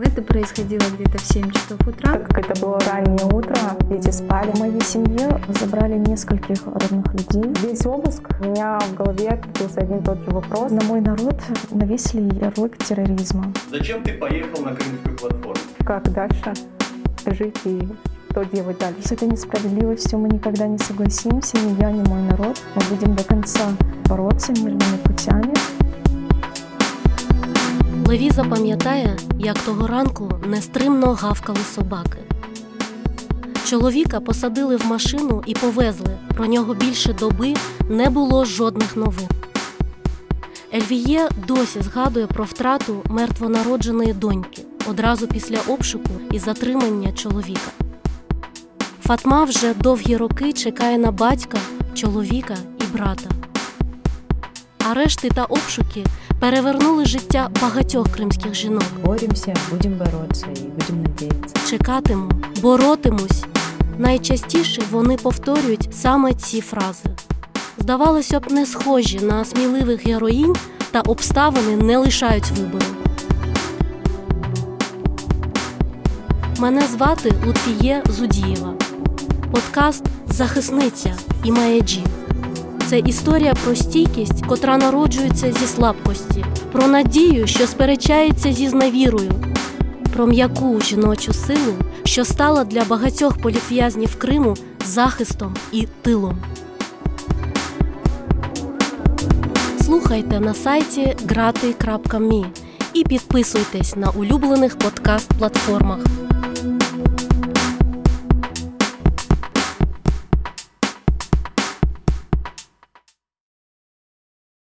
Это происходило где-то в 7 часов утра. Так как это было раннее утро, дети спали. В моей семье забрали нескольких родных людей. Весь обыск у меня в голове крутился один и тот же вопрос. На мой народ навесили ярлык терроризма. Зачем ты поехал на крымскую платформу? Как дальше жить и что делать дальше? С этой несправедливостью мы никогда не согласимся, ни я, ни мой народ. Мы будем до конца бороться мирными путями. Левіза пам'ятає, як того ранку нестримно гавкали собаки. Чоловіка посадили в машину і повезли. Про нього більше доби не було жодних новин. Ельвіє досі згадує про втрату мертвонародженої доньки одразу після обшуку і затримання чоловіка. Фатма вже довгі роки чекає на батька, чоловіка і брата. Арешти та обшуки перевернули життя багатьох кримських жінок. Боремся, будем бороться и будем надеяться. Чекатиму, боротимусь. Найчастіше вони повторюють саме ці фрази. Здавалося б, не схожі на сміливих героїнь, та обставини не лишають вибору. Мене звати Лутфіє Зудієва. Подкаст Захисниця і Маєджі. Це історія про стійкість, котра народжується зі слабкості, про надію, що сперечається зі зневірою, про м'яку жіночу силу, що стала для багатьох політв'язнів Криму захистом і тилом. Слухайте на сайті grati.me і підписуйтесь на улюблених подкаст-платформах.